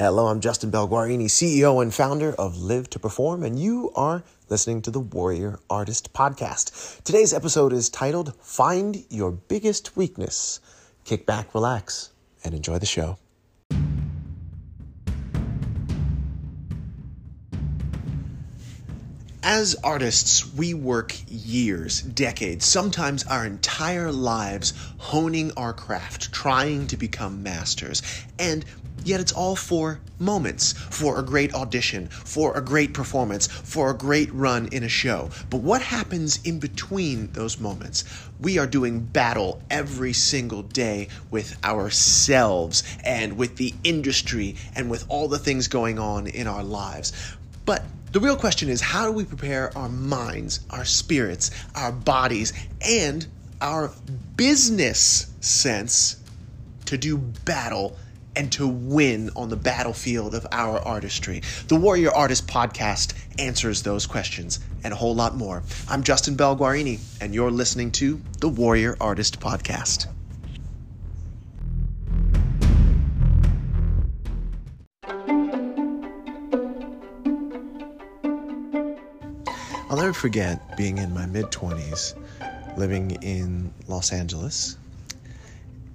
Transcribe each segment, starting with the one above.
Hello, I'm Justin Belguarini, CEO and founder of Live to Perform, and you are listening to the Warrior Artist Podcast. Today's episode is titled Find Your Biggest Weakness. Kick back, relax, and enjoy the show. As artists, we work years, decades, sometimes our entire lives honing our craft, trying to become masters. And yet it's all for moments, for a great audition, for a great performance, for a great run in a show. But what happens in between those moments? We are doing battle every single day with ourselves and with the industry and with all the things going on in our lives. But the real question is how do we prepare our minds, our spirits, our bodies, and our business sense to do battle and to win on the battlefield of our artistry? The Warrior Artist Podcast answers those questions and a whole lot more. I'm Justin Belguarini, and you're listening to the Warrior Artist Podcast. Never forget being in my mid 20s, living in Los Angeles,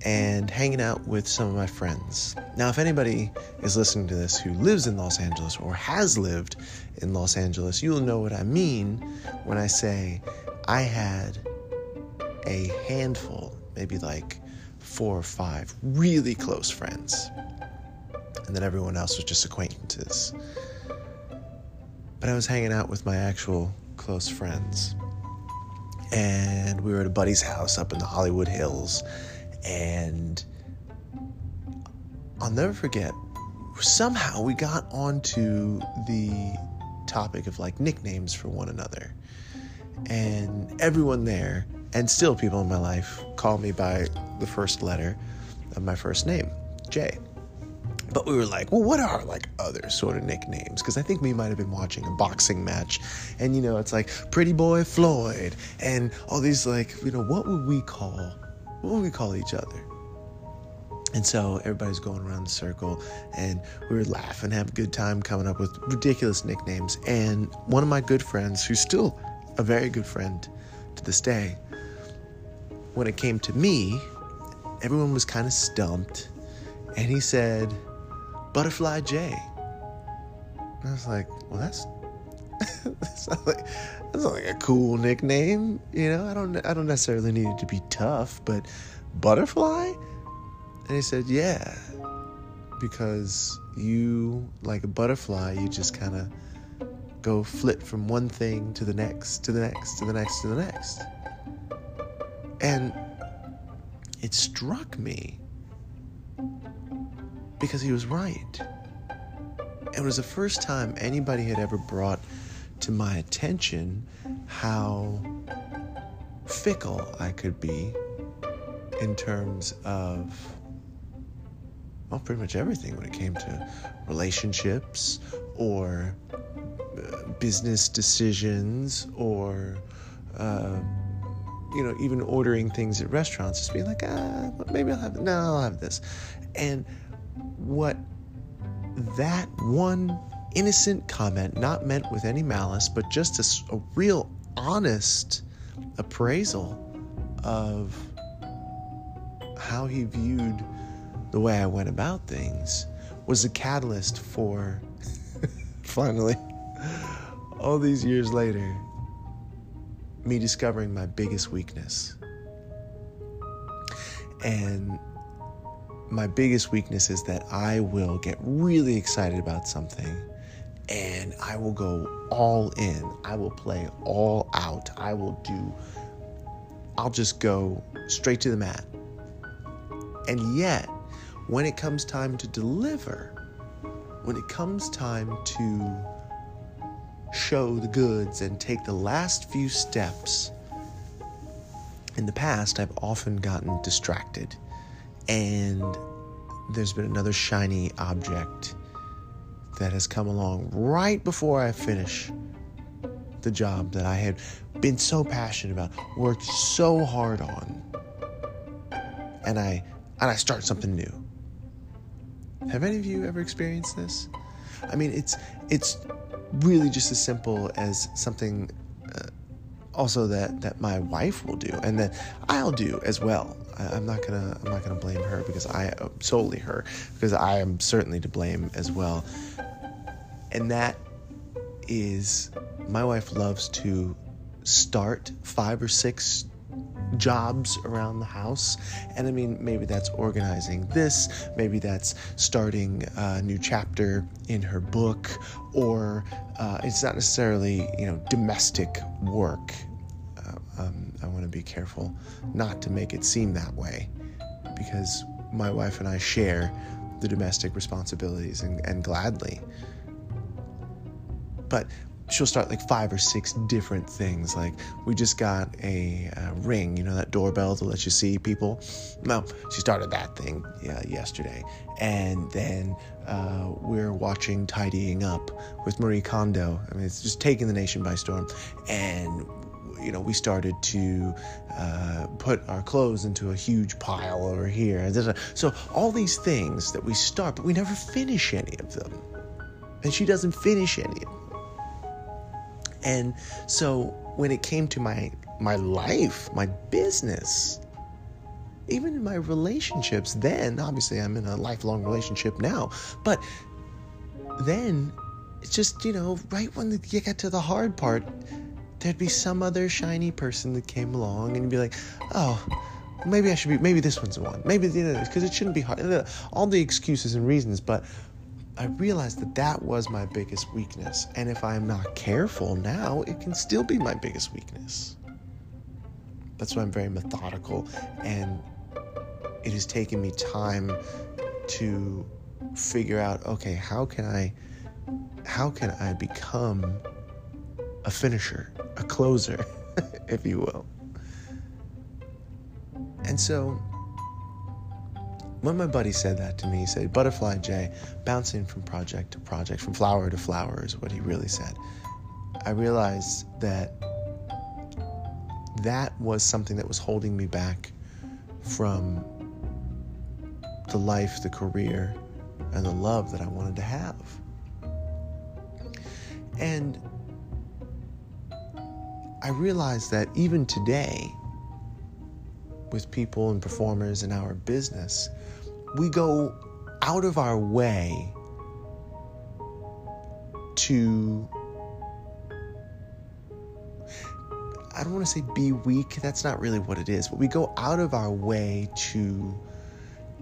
and hanging out with some of my friends. Now, if anybody is listening to this who lives in Los Angeles or has lived in Los Angeles, you'll know what I mean when I say I had a handful, maybe like four or five really close friends, and then everyone else was just acquaintances. But I was hanging out with my actual close friends. And we were at a buddy's house up in the Hollywood Hills. And I'll never forget, somehow we got onto the topic of like nicknames for one another. And everyone there, and still people in my life, call me by the first letter of my first name, Jay. But we were like, well, what are like other sort of nicknames? Because I think we might have been watching a boxing match, and you know, it's like Pretty Boy Floyd, and all these like, you know, what would we call, what would we call each other? And so everybody's going around the circle, and we were laughing, having a good time, coming up with ridiculous nicknames. And one of my good friends, who's still a very good friend to this day, when it came to me, everyone was kind of stumped, and he said, Butterfly J. And I was like, well, that's that's not like that's not like a cool nickname, you know. I don't I don't necessarily need it to be tough, but Butterfly. And he said, yeah, because you like a butterfly, you just kind of go flit from one thing to the next, to the next, to the next, to the next. And it struck me because he was right. And it was the first time anybody had ever brought to my attention how fickle I could be in terms of, well, pretty much everything when it came to relationships or uh, business decisions or, uh, you know, even ordering things at restaurants, just being like, ah, maybe I'll have, no, I'll have this. And what that one innocent comment, not meant with any malice, but just a, a real honest appraisal of how he viewed the way I went about things, was a catalyst for finally, all these years later, me discovering my biggest weakness. And my biggest weakness is that I will get really excited about something and I will go all in. I will play all out. I will do, I'll just go straight to the mat. And yet, when it comes time to deliver, when it comes time to show the goods and take the last few steps, in the past, I've often gotten distracted and there's been another shiny object that has come along right before I finish the job that I had been so passionate about, worked so hard on. And I and I start something new. Have any of you ever experienced this? I mean, it's it's really just as simple as something uh, also that that my wife will do and that I'll do as well. I, am not gonna I'm not gonna blame her because I solely her because I am certainly to blame as well. And that is my wife loves to start five or six jobs around the house. And I mean, maybe that's organizing this, maybe that's starting a new chapter in her book, or uh, it's not necessarily, you know, domestic work. Uh, um, I want to be careful not to make it seem that way because my wife and I share the domestic responsibilities and, and gladly. But she'll start like five or six different things. Like we just got a, a ring, you know, that doorbell to let you see people. No, she started that thing yeah, yesterday, and then uh, we're watching Tidying Up with Marie Kondo. I mean, it's just taking the nation by storm, and you know, we started to uh, put our clothes into a huge pile over here. So all these things that we start, but we never finish any of them, and she doesn't finish any of them. And so when it came to my my life, my business, even in my relationships, then obviously I'm in a lifelong relationship now, but then it's just, you know, right when you get to the hard part, there'd be some other shiny person that came along and be like, oh, maybe I should be, maybe this one's the one. Maybe, you know, because it shouldn't be hard. All the excuses and reasons, but I realized that that was my biggest weakness. And if I'm not careful now, it can still be my biggest weakness. That's why I'm very methodical. And it has taken me time to figure out okay, how can I how can I become a finisher, closer, if you will. And so when my buddy said that to me, he said, Butterfly J, bouncing from project to project, from flower to flower, is what he really said. I realized that that was something that was holding me back from the life, the career, and the love that I wanted to have. And I realized that even today, with people and performers in our business, we go out of our way to I don't want to say be weak, that's not really what it is, but we go out of our way to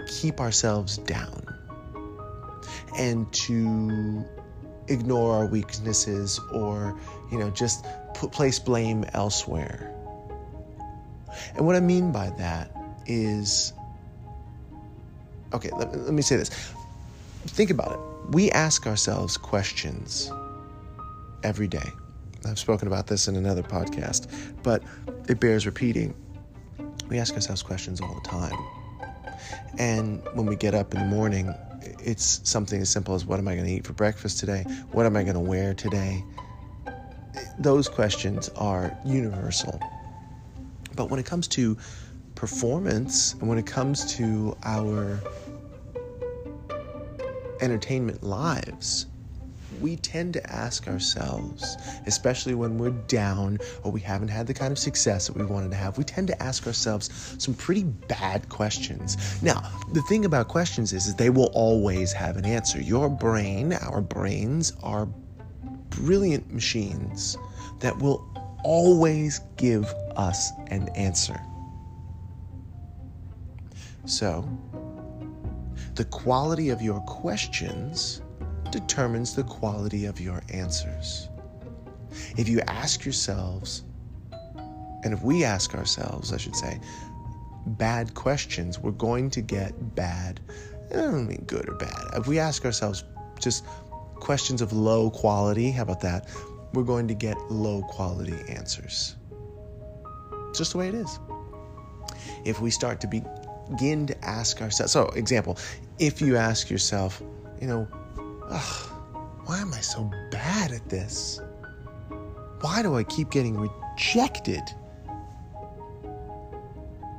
keep ourselves down and to ignore our weaknesses or, you know, just put place blame elsewhere. And what I mean by that is okay, let, let me say this. Think about it. We ask ourselves questions every day. I've spoken about this in another podcast, but it bears repeating. We ask ourselves questions all the time. And when we get up in the morning, it's something as simple as what am I going to eat for breakfast today? What am I going to wear today? Those questions are universal. But when it comes to performance and when it comes to our entertainment lives, we tend to ask ourselves, especially when we're down or we haven't had the kind of success that we wanted to have, we tend to ask ourselves some pretty bad questions. Now, the thing about questions is, is they will always have an answer. Your brain, our brains, are brilliant machines that will always give us an answer. So, the quality of your questions determines the quality of your answers. If you ask yourselves, and if we ask ourselves, I should say, bad questions, we're going to get bad. I don't mean good or bad. If we ask ourselves just questions of low quality, how about that? We're going to get low quality answers. It's just the way it is. If we start to be begin to ask ourselves. So, example, if you ask yourself, you know, why am I so bad at this? Why do I keep getting rejected?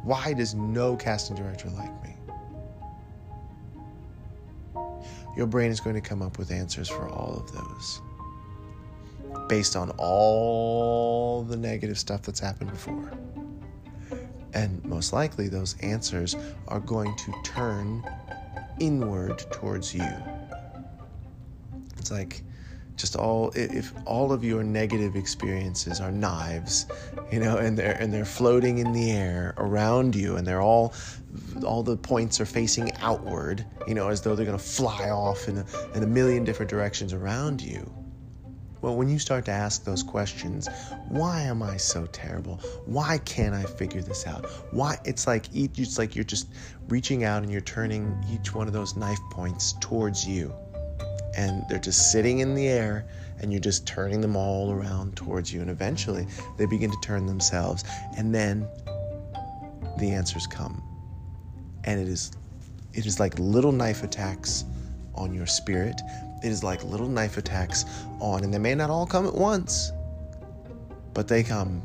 Why does no casting director like me? Your brain is going to come up with answers for all of those based on all the negative stuff that's happened before. And most likely, those answers are going to turn inward towards you. It's like just all if all of your negative experiences are knives you know and they're and they're floating in the air around you and they're all all the points are facing outward you know as though they're going to fly off in a, in a million different directions around you well, when you start to ask those questions, why am I so terrible? Why can't I figure this out? Why it's like it's like you're just reaching out and you're turning each one of those knife points towards you. And they're just sitting in the air and you're just turning them all around towards you and eventually they begin to turn themselves and then the answers come. And it is it is like little knife attacks on your spirit it is like little knife attacks on, and they may not all come at once, but they come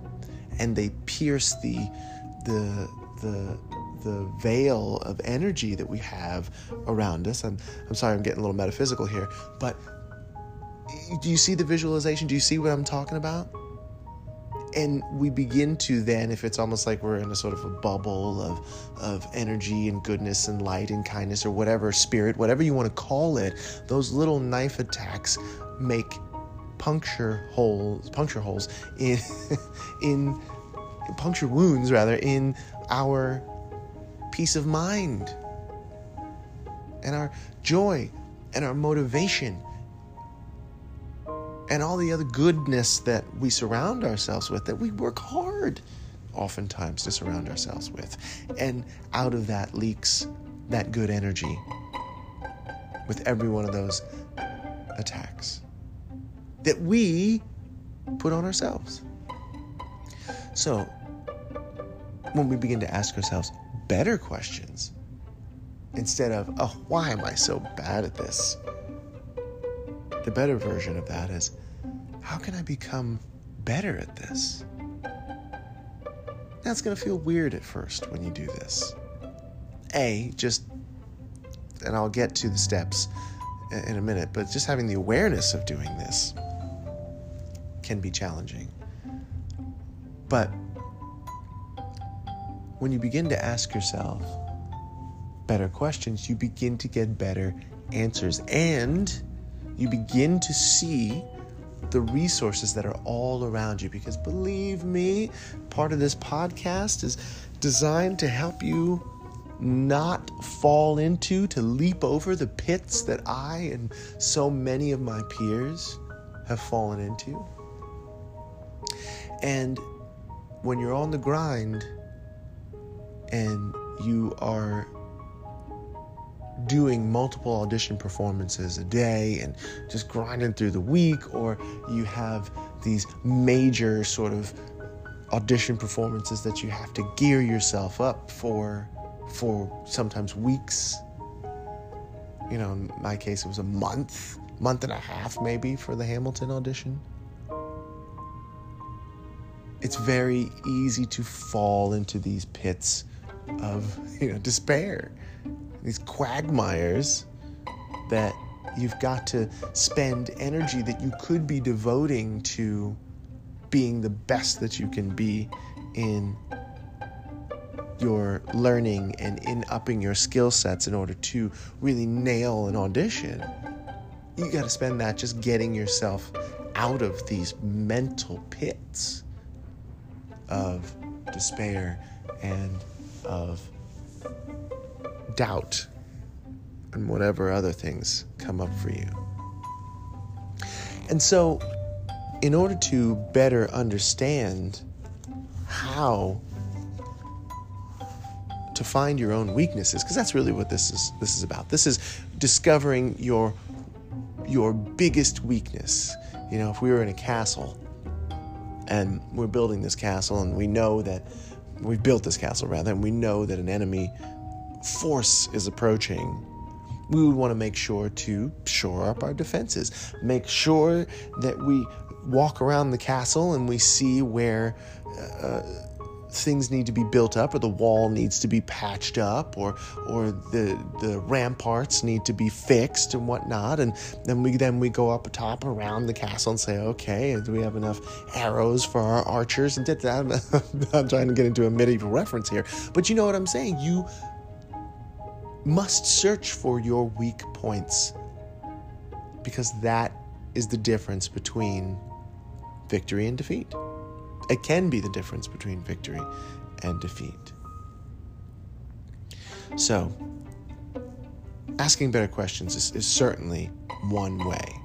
and they pierce the the the the veil of energy that we have around us. I'm I'm sorry I'm getting a little metaphysical here, but do you see the visualization? Do you see what I'm talking about? and we begin to then if it's almost like we're in a sort of a bubble of of energy and goodness and light and kindness or whatever spirit whatever you want to call it those little knife attacks make puncture holes puncture holes in in puncture wounds rather in our peace of mind and our joy and our motivation and all the other goodness that we surround ourselves with, that we work hard oftentimes to surround ourselves with. And out of that leaks that good energy with every one of those attacks that we put on ourselves. So, when we begin to ask ourselves better questions, instead of, oh, why am I so bad at this? The better version of that is how can I become better at this? That's going to feel weird at first when you do this. A, just, and I'll get to the steps in a minute, but just having the awareness of doing this can be challenging. But when you begin to ask yourself better questions, you begin to get better answers. And you begin to see the resources that are all around you. Because believe me, part of this podcast is designed to help you not fall into, to leap over the pits that I and so many of my peers have fallen into. And when you're on the grind and you are doing multiple audition performances a day and just grinding through the week, or you have these major sort of audition performances that you have to gear yourself up for for sometimes weeks. You know, in my case, it was a month, month and a half maybe for the Hamilton audition. It's very easy to fall into these pits of, you know, despair these quagmires that you've got to spend energy that you could be devoting to being the best that you can be in your learning and in upping your skill sets in order to really nail an audition. You got to spend that just getting yourself out of these mental pits of despair and of doubt and whatever other things come up for you. And so, in order to better understand how to find your own weaknesses, because that's really what this is this is about. This is discovering your your biggest weakness. You know, if we were in a castle and we're building this castle and we know that we've built this castle rather, and we know that an enemy force is approaching, we would want to make sure to shore up our defenses. Make sure that we walk around the castle and we see where uh, things need to be built up or the wall needs to be patched up or or the the ramparts need to be fixed and whatnot. And then we then we go up top around the castle and say okay do we have enough arrows for our archers? And that I'm trying to get into a medieval reference here. But you know what I'm saying? You must search for your weak points because that is the difference between victory and defeat. It can be the difference between victory and defeat. So, asking better questions is, is certainly one way.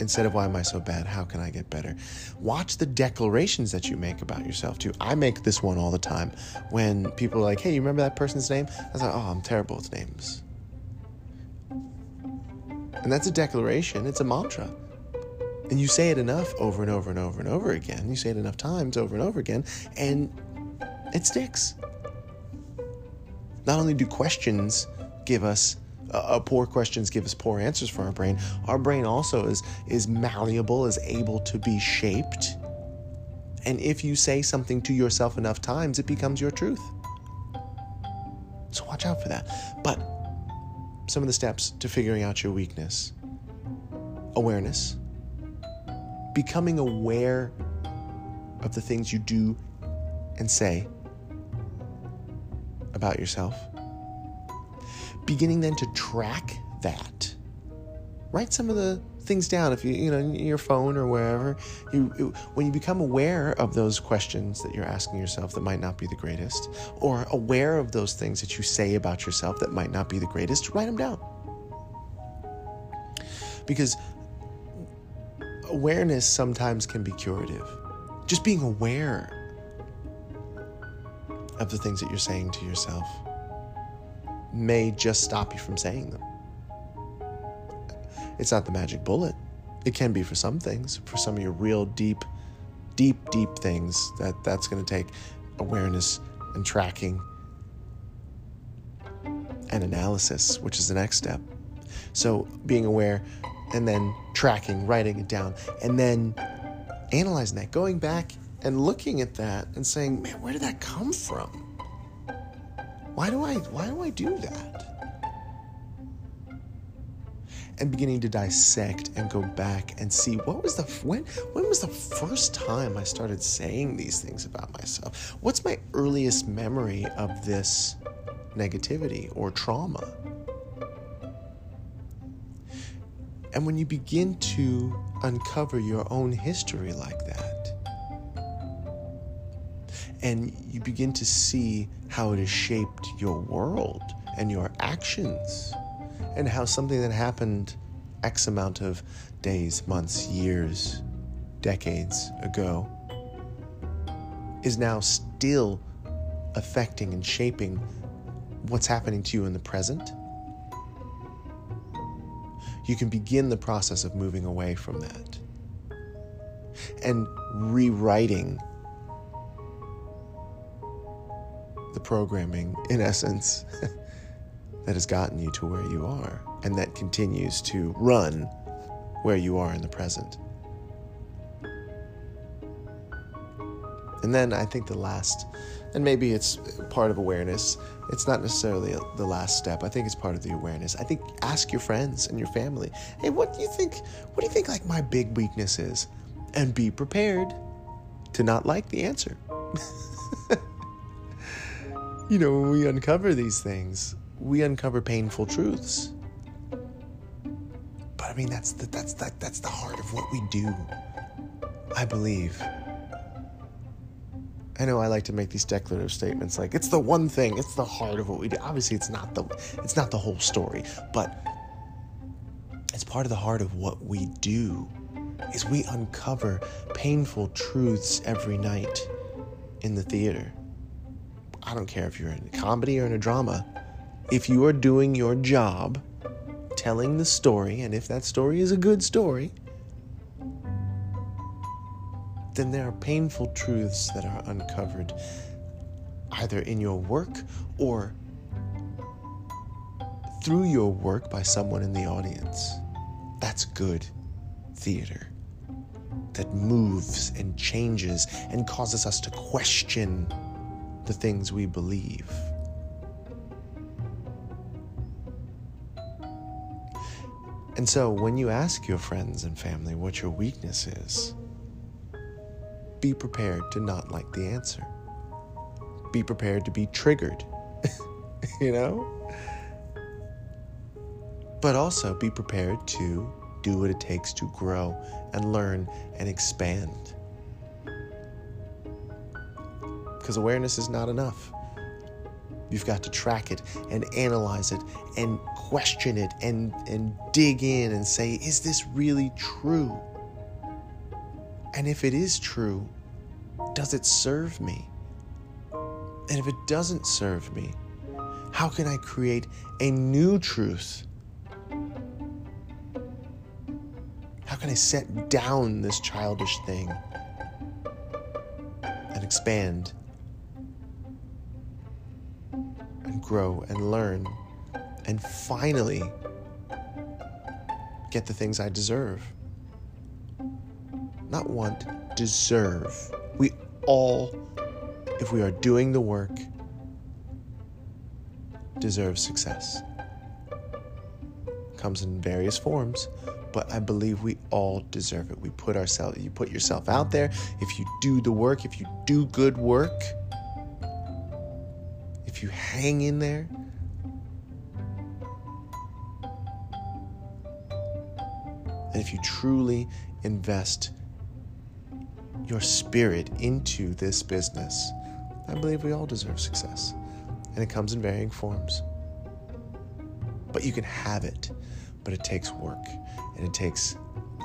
Instead of why am I so bad? How can I get better? Watch the declarations that you make about yourself too. I make this one all the time when people are like, hey, you remember that person's name? I was like, oh, I'm terrible with names. And that's a declaration, it's a mantra. And you say it enough over and over and over and over again. You say it enough times over and over again, and it sticks. Not only do questions give us uh, poor questions give us poor answers for our brain. Our brain also is is malleable, is able to be shaped. And if you say something to yourself enough times, it becomes your truth. So watch out for that. But some of the steps to figuring out your weakness awareness, becoming aware of the things you do and say about yourself, beginning then to track that. Write some of the things down if you you know your phone or wherever. You when you become aware of those questions that you're asking yourself that might not be the greatest or aware of those things that you say about yourself that might not be the greatest write them down. Because awareness sometimes can be curative just being aware of the things that you're saying to yourself may just stop you from saying them it's not the magic bullet. It can be for some things, for some of your real deep, deep, deep things that that's going to take awareness and tracking and analysis, which is the next step. So being aware and then tracking, writing it down, and then analyzing that, going back and looking at that and saying, "Man, where did that come from? Why do I why do I do that?" and beginning to dissect and go back and see what was the when when was the first time I started saying these things about myself? What's my earliest memory of this negativity or trauma? And when you begin to uncover your own history like that, and you begin to see how it has shaped your world and your actions and how something that happened X amount of days, months, years, decades ago is now still affecting and shaping what's happening to you in the present, you can begin the process of moving away from that and rewriting the programming, in essence. that has gotten you to where you are and that continues to run where you are in the present. And then I think the last, and maybe it's part of awareness, it's not necessarily the last step. I think it's part of the awareness. I think ask your friends and your family, hey, what do you think? What do you think like my big weakness is? And be prepared to not like the answer. you know, when we uncover these things, we uncover painful truths. But I mean, that's the, that's that, that's the heart of what we do. I believe. I know I like to make these declarative statements like it's the one thing, it's the heart of what we do. Obviously, it's not the it's not the whole story, but it's part of the heart of what we do. Is we uncover painful truths every night in the theater. I don't care if you're in a comedy or in a drama if you are doing your job, telling the story, and if that story is a good story, then there are painful truths that are uncovered either in your work or through your work by someone in the audience. That's good theater. that moves and changes and causes us to question the things we believe. And so, when you ask your friends and family what your weakness is, be prepared to not like the answer. Be prepared to be triggered, you know? But also be prepared to do what it takes to grow and learn and expand. Because awareness is not enough. You've got to track it and analyze it and question it and, and dig in and say, is this really true? And if it is true, does it serve me? And if it doesn't serve me, how can I create a new truth? How can I set down this childish thing and expand and grow and learn and finally get the things I deserve? Not want, deserve. We all, if we are doing the work, deserve success. Comes in various forms, but I believe we all deserve it. We put ourselves, you put yourself out there. If you do the work, if you do good work, if you hang in there, and if you truly invest your spirit into this business, I believe we all deserve success. And it comes in varying forms. But you can have it, but it takes work and it takes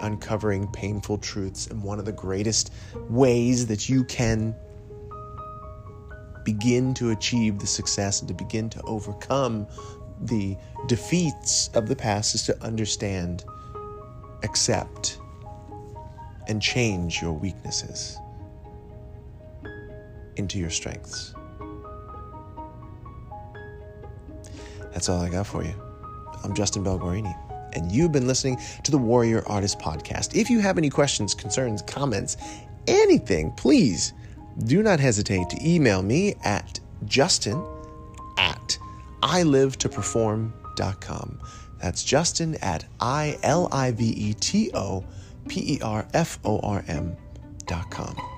uncovering painful truths. And one of the greatest ways that you can begin to achieve the success and to begin to overcome the defeats of the past is to understand, accept, and change your weaknesses into your strengths. That's all I got for you. I'm Justin Belguarini, and you've been listening to the Warrior Artist Podcast. If you have any questions, concerns, comments, anything, please do not hesitate to email me at justin at ilivetoperform.com. That's Justin at I L I V E T O P E R F O R M dot com.